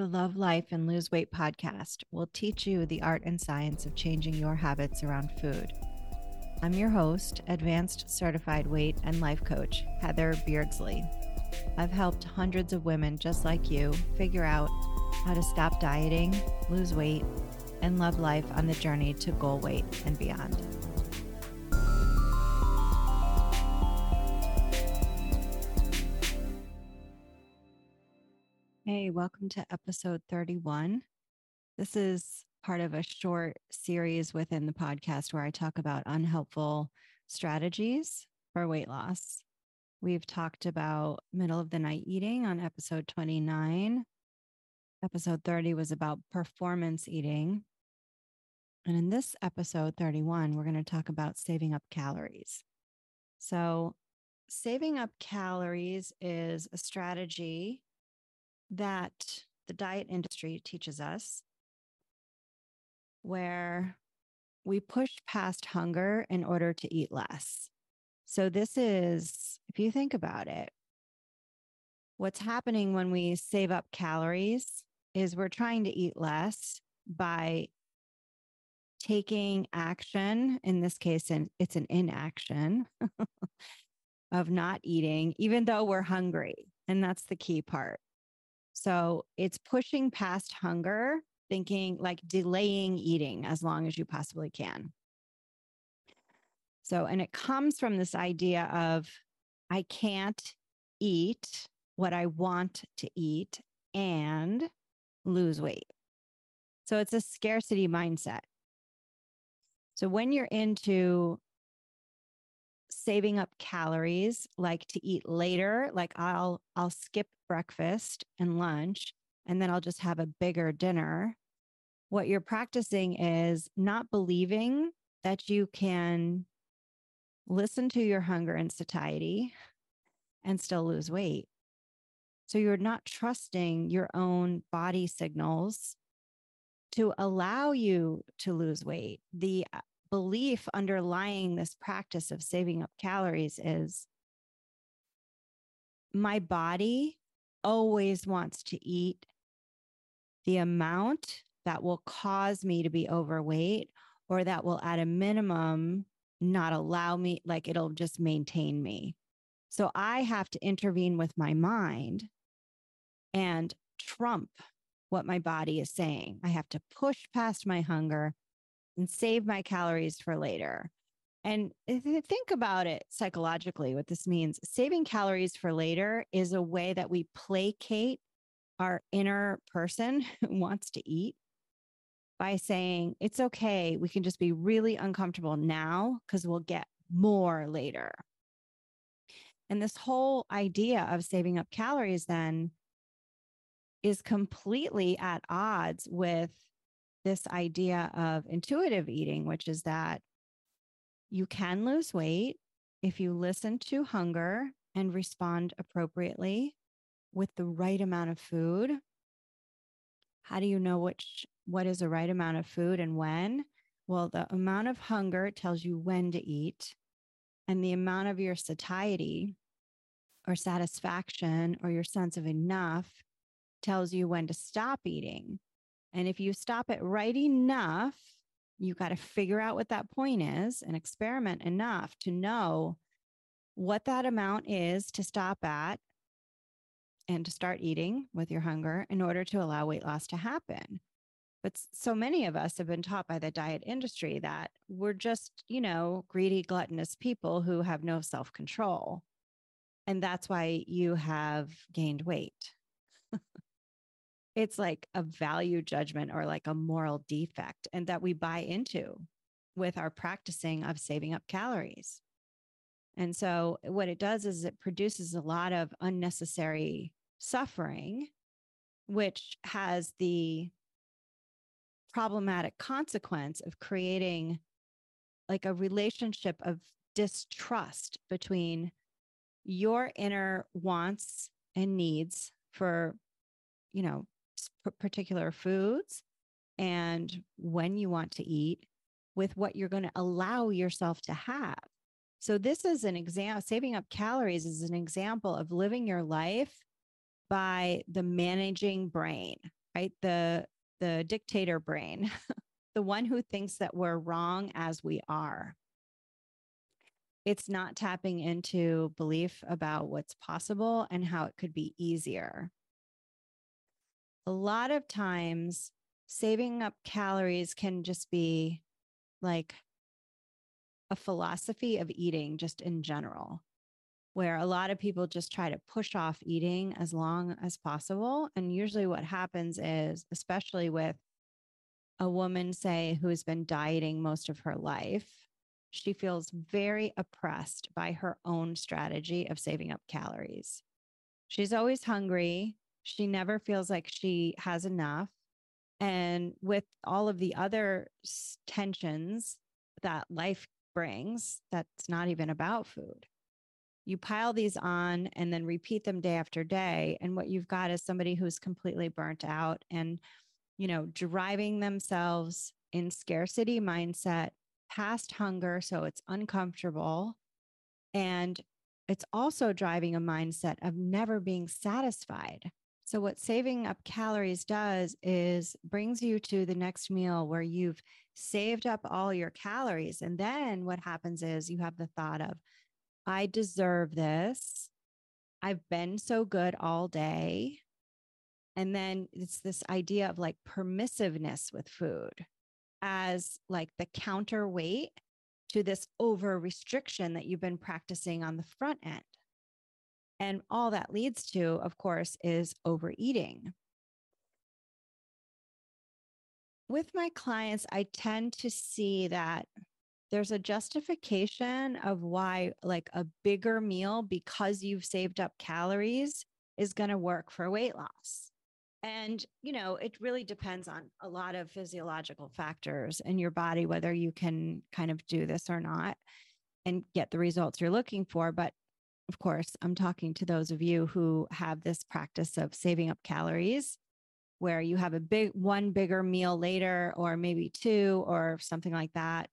The Love Life and Lose Weight podcast will teach you the art and science of changing your habits around food. I'm your host, advanced certified weight and life coach, Heather Beardsley. I've helped hundreds of women just like you figure out how to stop dieting, lose weight, and love life on the journey to goal weight and beyond. Welcome to episode 31. This is part of a short series within the podcast where I talk about unhelpful strategies for weight loss. We've talked about middle of the night eating on episode 29. Episode 30 was about performance eating. And in this episode 31, we're going to talk about saving up calories. So, saving up calories is a strategy that the diet industry teaches us where we push past hunger in order to eat less. So, this is, if you think about it, what's happening when we save up calories is we're trying to eat less by taking action. In this case, and it's an inaction of not eating, even though we're hungry. And that's the key part. So it's pushing past hunger, thinking like delaying eating as long as you possibly can. So, and it comes from this idea of I can't eat what I want to eat and lose weight. So it's a scarcity mindset. So when you're into saving up calories, like to eat later, like I'll I'll skip breakfast and lunch and then I'll just have a bigger dinner. What you're practicing is not believing that you can listen to your hunger and satiety and still lose weight. So you're not trusting your own body signals to allow you to lose weight. The uh, belief underlying this practice of saving up calories is my body always wants to eat the amount that will cause me to be overweight or that will, at a minimum, not allow me, like it'll just maintain me. So I have to intervene with my mind and trump what my body is saying. I have to push past my hunger and save my calories for later. And think about it psychologically, what this means saving calories for later is a way that we placate our inner person who wants to eat by saying, it's okay. We can just be really uncomfortable now because we'll get more later. And this whole idea of saving up calories then is completely at odds with this idea of intuitive eating, which is that you can lose weight if you listen to hunger and respond appropriately with the right amount of food. How do you know which what is the right amount of food and when? Well, the amount of hunger tells you when to eat, and the amount of your satiety or satisfaction or your sense of enough tells you when to stop eating. And if you stop it right enough, you got to figure out what that point is and experiment enough to know what that amount is to stop at and to start eating with your hunger in order to allow weight loss to happen. But so many of us have been taught by the diet industry that we're just, you know, greedy, gluttonous people who have no self control. And that's why you have gained weight it's like a value judgment or like a moral defect and that we buy into with our practicing of saving up calories. And so eh, what it does is it produces a lot of unnecessary suffering, which has the problematic consequence of creating like a relationship of distrust between your inner wants and needs for you know particular foods and when you want to eat with what you're going to allow yourself to have. So, this is an example, saving up calories is an example of living your life by the managing brain. right? The the dictator brain, the one who thinks that we're wrong as we are. It's not tapping into belief about what's possible and how it could be easier. A lot of times, saving up calories can just be like a philosophy of eating, just in general where a lot of people just try to push off eating as long as possible. And usually, what happens is, especially with a woman, say, who's been dieting most of her life, she feels very oppressed by her own strategy of saving up calories. She's always hungry. She never feels like she has enough. And with all of the other tensions that life brings, that's not even about food you pile these on and then repeat them day after day and what you've got is somebody who's completely burnt out and you know driving themselves in scarcity mindset past hunger so it's uncomfortable and it's also driving a mindset of never being satisfied so what saving up calories does is brings you to the next meal where you've saved up all your calories and then what happens is you have the thought of I deserve this. I've been so good all day. And then it's this idea of like permissiveness with food as like the counterweight to this over restriction that you've been practicing on the front end. And all that leads to, of course, is overeating. With my clients, I tend to see that there's a justification of why like a bigger meal because you've saved up calories is going to work for weight loss. And, you know, it really depends on a lot of physiological factors in your body, whether you can kind of do this or not and get the results you're looking for. But of course, I'm talking to those of you who have this practice of saving up calories where you have a big one bigger meal later or maybe two or something like that.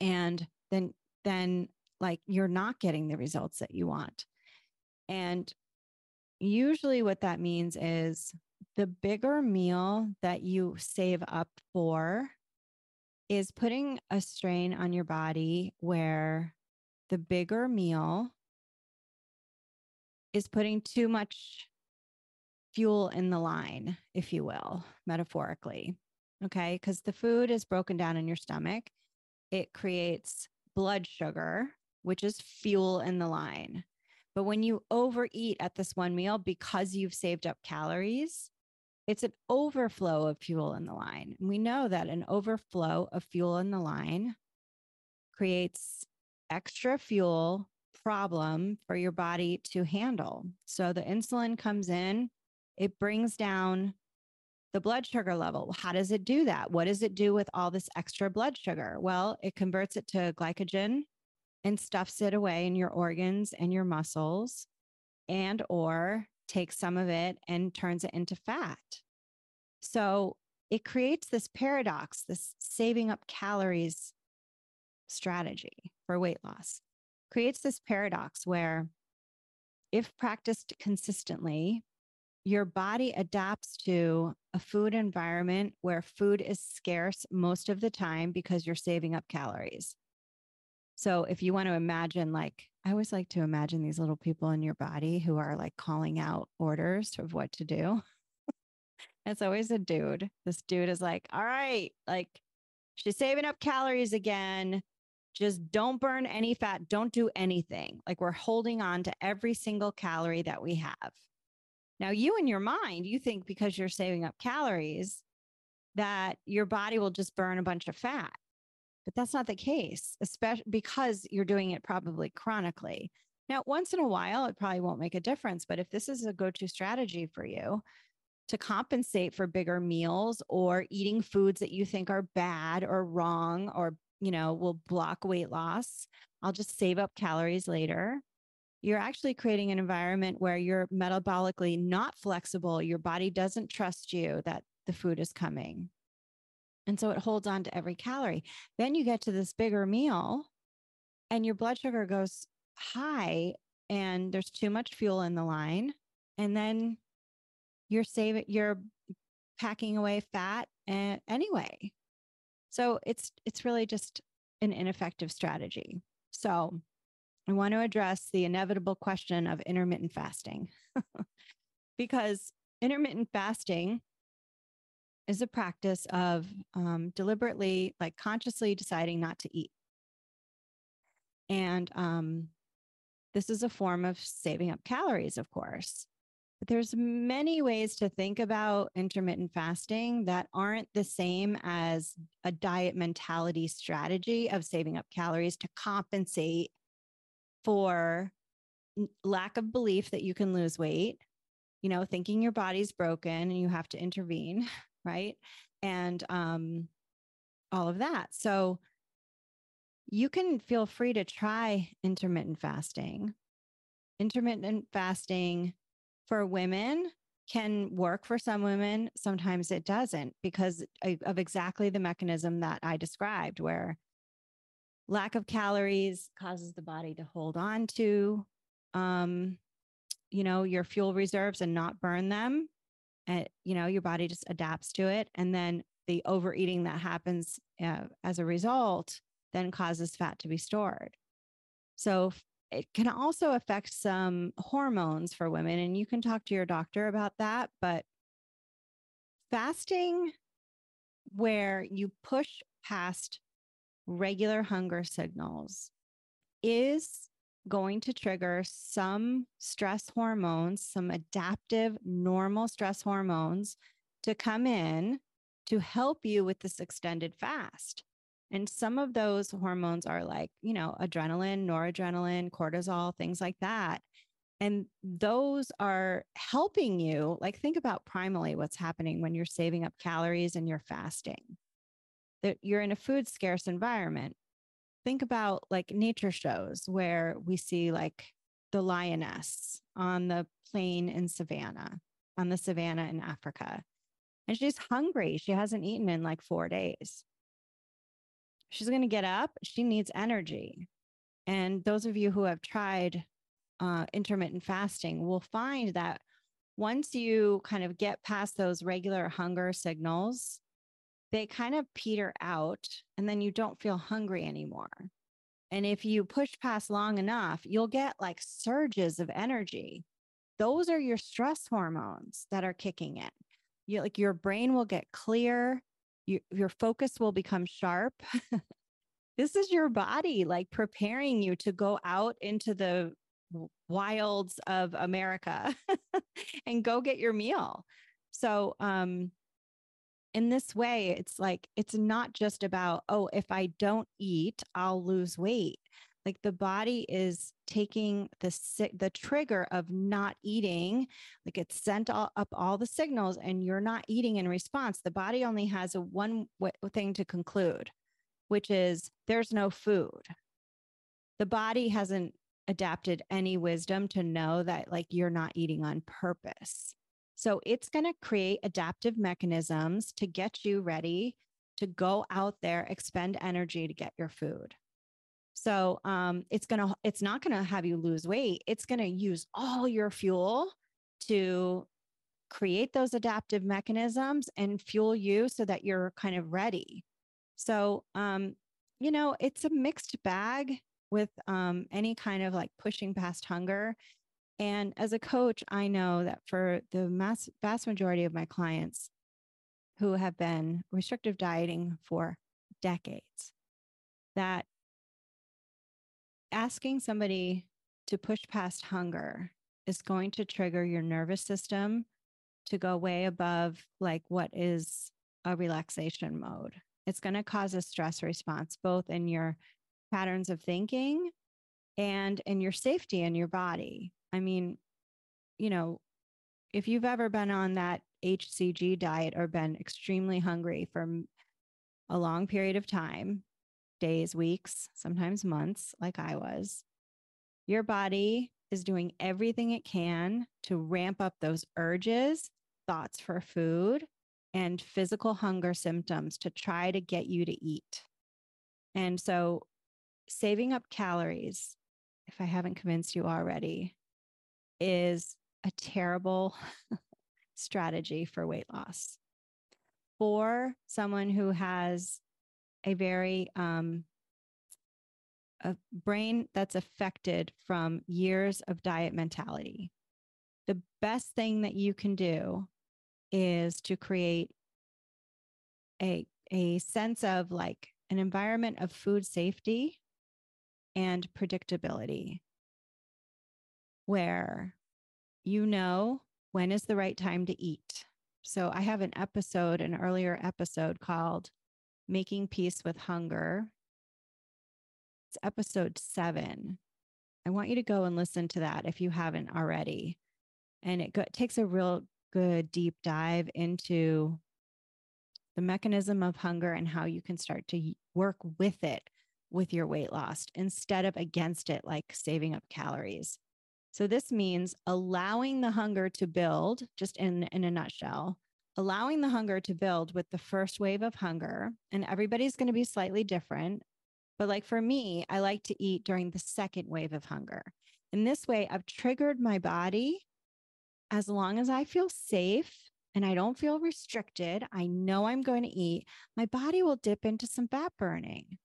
And then then like you're not getting the results that you want. And usually what that means is the bigger meal that you save up for is putting a strain on your body where the bigger meal is putting too much fuel in the line, if you will, metaphorically. Okay. Because the food is broken down in your stomach it creates blood sugar, which is fuel in the line. But when you overeat at this one meal because you've saved up calories, it's an overflow of fuel in the line. And we know that an overflow of fuel in the line creates extra fuel problem for your body to handle. So the insulin comes in, it brings down the blood sugar level. How does it do that? What does it do with all this extra blood sugar? Well, it converts it to glycogen and stuffs it away in your organs and your muscles and or takes some of it and turns it into fat. So it creates this paradox, this saving up calories strategy for weight loss. Creates this paradox where if practiced consistently, your body adapts to a food environment where food is scarce most of the time because you're saving up calories. So if you want to imagine, like, I always like to imagine these little people in your body who are like calling out orders of what to do. it's always a dude. This dude is like, all right, like, she's saving up calories again. Just don't burn any fat. Don't do anything. Like, we're holding on to every single calorie that we have. Now, you in your mind, you think because you're saving up calories that your body will just burn a bunch of fat. But that's not the case, especially because you're doing it probably chronically. Now, once in a while, it probably won't make a difference. But if this is a go to strategy for you to compensate for bigger meals or eating foods that you think are bad or wrong or, you know, will block weight loss, I'll just save up calories later you're actually creating an environment where you're metabolically not flexible. Your body doesn't trust you that the food is coming. And so it holds on to every calorie. Then you get to this bigger meal and your blood sugar goes high and there's too much fuel in the line. And then you're saving, you're packing away fat and, anyway. So it's it's really just an ineffective strategy. So I want to address the inevitable question of intermittent fasting because intermittent fasting is a practice of um, deliberately, like consciously deciding not to eat. And um, this is a form of saving up calories, of course. There's many ways to think about intermittent fasting that aren't the same as a diet mentality strategy of saving up calories to compensate for lack of belief that you can lose weight, you know, thinking your body's broken and you have to intervene, right? And um, all of that. So you can feel free to try intermittent fasting. Intermittent fasting for women can work for some women. Sometimes it doesn't because of exactly the mechanism that I described, where lack of calories causes the body to hold on to, um, you know, your fuel reserves and not burn them. And, you know, your body just adapts to it. And then the overeating that happens uh, as a result then causes fat to be stored. So it can also affect some hormones for women, and you can talk to your doctor about that. But fasting, where you push past regular hunger signals, is going to trigger some stress hormones, some adaptive, normal stress hormones to come in to help you with this extended fast. And some of those hormones are like, you know, adrenaline, noradrenaline, cortisol, things like that. And those are helping you. Like, think about primally what's happening when you're saving up calories and you're fasting. That you're in a food scarce environment. Think about like nature shows where we see like the lioness on the plain in savannah, on the savannah in Africa. And she's hungry. She hasn't eaten in like four days she's going to get up. She needs energy. And those of you who have tried uh, intermittent fasting will find that once you kind of get past those regular hunger signals, they kind of peter out and then you don't feel hungry anymore. And if you push past long enough, you'll get like surges of energy. Those are your stress hormones that are kicking in. You like your brain will get clear, you, your focus will become sharp. this is your body like preparing you to go out into the wilds of America and go get your meal. So, um, in this way, it's like, it's not just about, oh, if I don't eat, I'll lose weight. Like the body is taking the the trigger of not eating, like it's sent all, up all the signals, and you're not eating in response. The body only has a one thing to conclude, which is there's no food. The body hasn't adapted any wisdom to know that like you're not eating on purpose. So it's going to create adaptive mechanisms to get you ready to go out there, expend energy to get your food. So um, it's gonna it's not gonna have you lose weight. It's gonna use all your fuel to create those adaptive mechanisms and fuel you so that you're kind of ready. So um, you know, it's a mixed bag with um, any kind of like pushing past hunger. And as a coach, I know that for the mass, vast majority of my clients who have been restrictive dieting for decades, that asking somebody to push past hunger is going to trigger your nervous system to go way above like what is a relaxation mode. It's going to cause a stress response both in your patterns of thinking and in your safety in your body. I mean, you know, if you've ever been on that HCG diet or been extremely hungry for a long period of time, days, weeks, sometimes months, like I was, your body is doing everything it can to ramp up those urges, thoughts for food, and physical hunger symptoms to try to get you to eat. And so, saving up calories, if I haven't convinced you already, is a terrible strategy for weight loss. for someone who has a very um, a brain that's affected from years of diet mentality. The best thing that you can do is to create a a sense of like an environment of food safety and predictability where you know when is the right time to eat. So I have an episode, an earlier episode called Making Peace with Hunger. It's episode seven. I want you to go and listen to that if you haven't already. And it, go- takes a real good deep dive into the mechanism of hunger and how you can start to work with it with your weight loss instead of against it, like saving up calories. So, this means allowing the hunger to build, just in, in a nutshell, allowing the hunger to build with the first wave of hunger. And everybody's going to be slightly different. But, like for me, I like to eat during the second wave of hunger. In this way, I've triggered my body as long as I feel safe and I don't feel restricted, I know I'm going to eat, my body will dip into some fat burning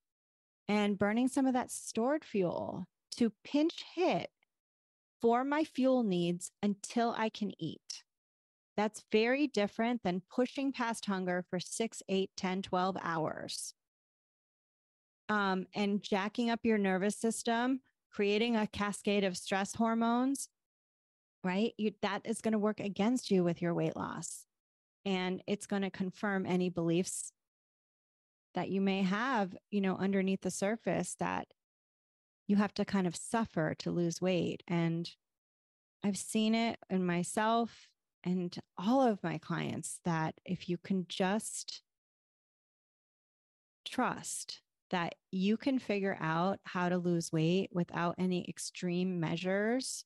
and burning some of that stored fuel to pinch hit for my fuel needs until I can eat. That's very different than pushing past hunger for six, eight, 10, 12 hours. Um, and jacking up your nervous system, creating a cascade of stress hormones right? You, that is going to work against you with your weight loss. And it's going to confirm any beliefs that you may have, you know, underneath the surface that you have to kind of suffer to lose weight. And I've seen it in myself and all of my clients that if you can just trust that you can figure out how to lose weight without any extreme measures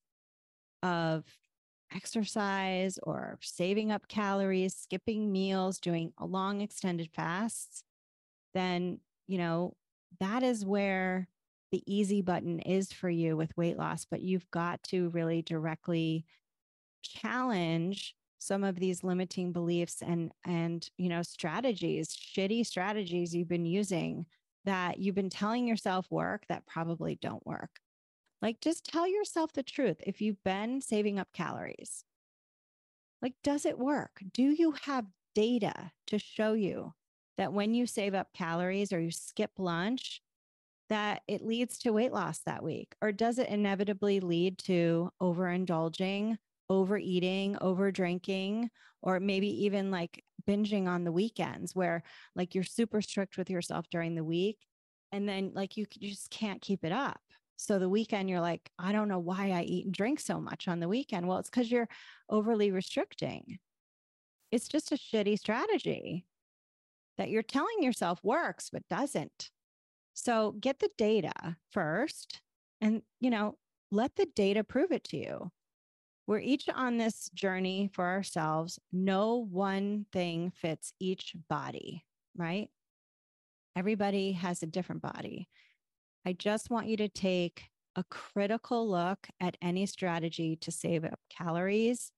of exercise or saving up calories, skipping meals, doing a long extended fasts, then, you know, that is where the easy button is for you with weight loss. But you've got to really directly challenge some of these limiting beliefs and and you know strategies shitty strategies you've been using that you've been telling yourself work that probably don't work like, just tell yourself the truth. If you've been saving up calories, like, does it work? Do you have data to show you that when you save up calories or you skip lunch, that it leads to weight loss that week? Or does it inevitably lead to overindulging, overeating, over drinking, or maybe even like binging on the weekends where like you're super strict with yourself during the week and then like you, you just can't keep it up? So the weekend, you're like, I don't know why I eat and drink so much on the weekend. Well, it's because you're overly restricting. It's just a shitty strategy that you're telling yourself works, but doesn't. So get the data first and, you know, let the data prove it to you. We're each on this journey for ourselves. No one thing fits each body, right? Everybody has a different body. I just want you to take a critical look at any strategy to save up calories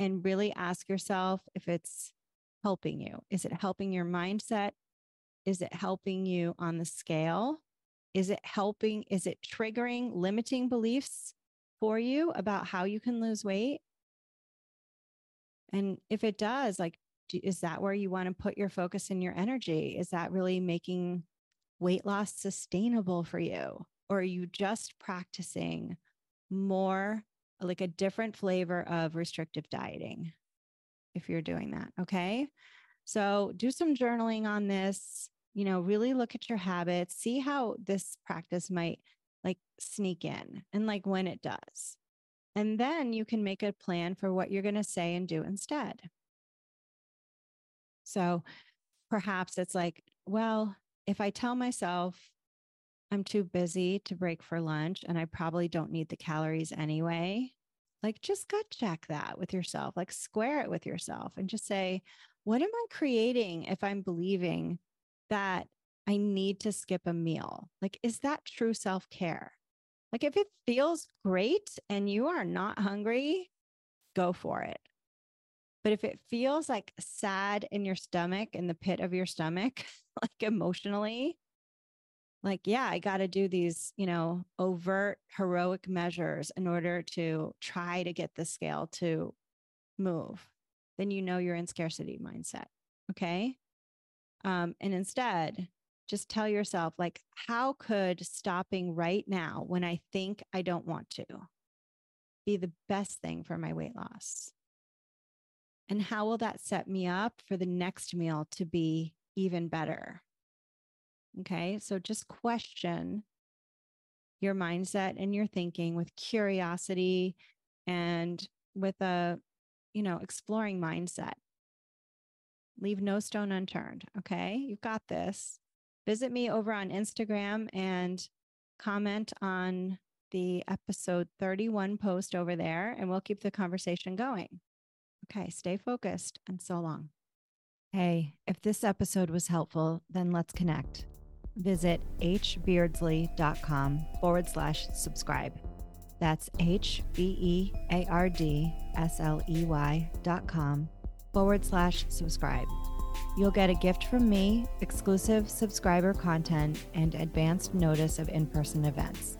and really ask yourself if it's helping you. Is it helping your mindset? Is it helping you on the scale? Is it helping? Is it triggering limiting beliefs for you about how you can lose weight? And if it does, like, is that where you want to put your focus and your energy? Is that really making weight loss sustainable for you? Or are you just practicing more like a different flavor of restrictive dieting if you're doing that? Okay. So do some journaling on this, you know, really look at your habits, see how this practice might like sneak in and like when it does. And then you can make a plan for what you're going to say and do instead. So perhaps it's like, well, if I tell myself I'm too busy to break for lunch and I probably don't need the calories anyway, like just gut check that with yourself, like square it with yourself and just say, what am I creating if I'm believing that I need to skip a meal? Like, is that true self care? Like, if it feels great and you are not hungry, go for it. But if it feels like sad in your stomach, in the pit of your stomach, like emotionally, like, yeah, I got to do these, you know, overt heroic measures in order to try to get the scale to move, then you know you're in scarcity mindset. Okay. Um, and instead, just tell yourself, like, how could stopping right now when I think I don't want to be the best thing for my weight loss? And how will that set me up for the next meal to be even better? Okay. So just question your mindset and your thinking with curiosity and with a, you know, exploring mindset. Leave no stone unturned. Okay. You've got this. Visit me over on Instagram and comment on the episode 31 post over there, and we'll keep the conversation going. Okay. Stay focused and so long. Hey, if this episode was helpful, then let's connect visit hbeardsley.com forward slash subscribe. That's H B E A R D S L E Y dot com forward slash subscribe. You'll get a gift from me, exclusive subscriber content, and advanced notice of in person events.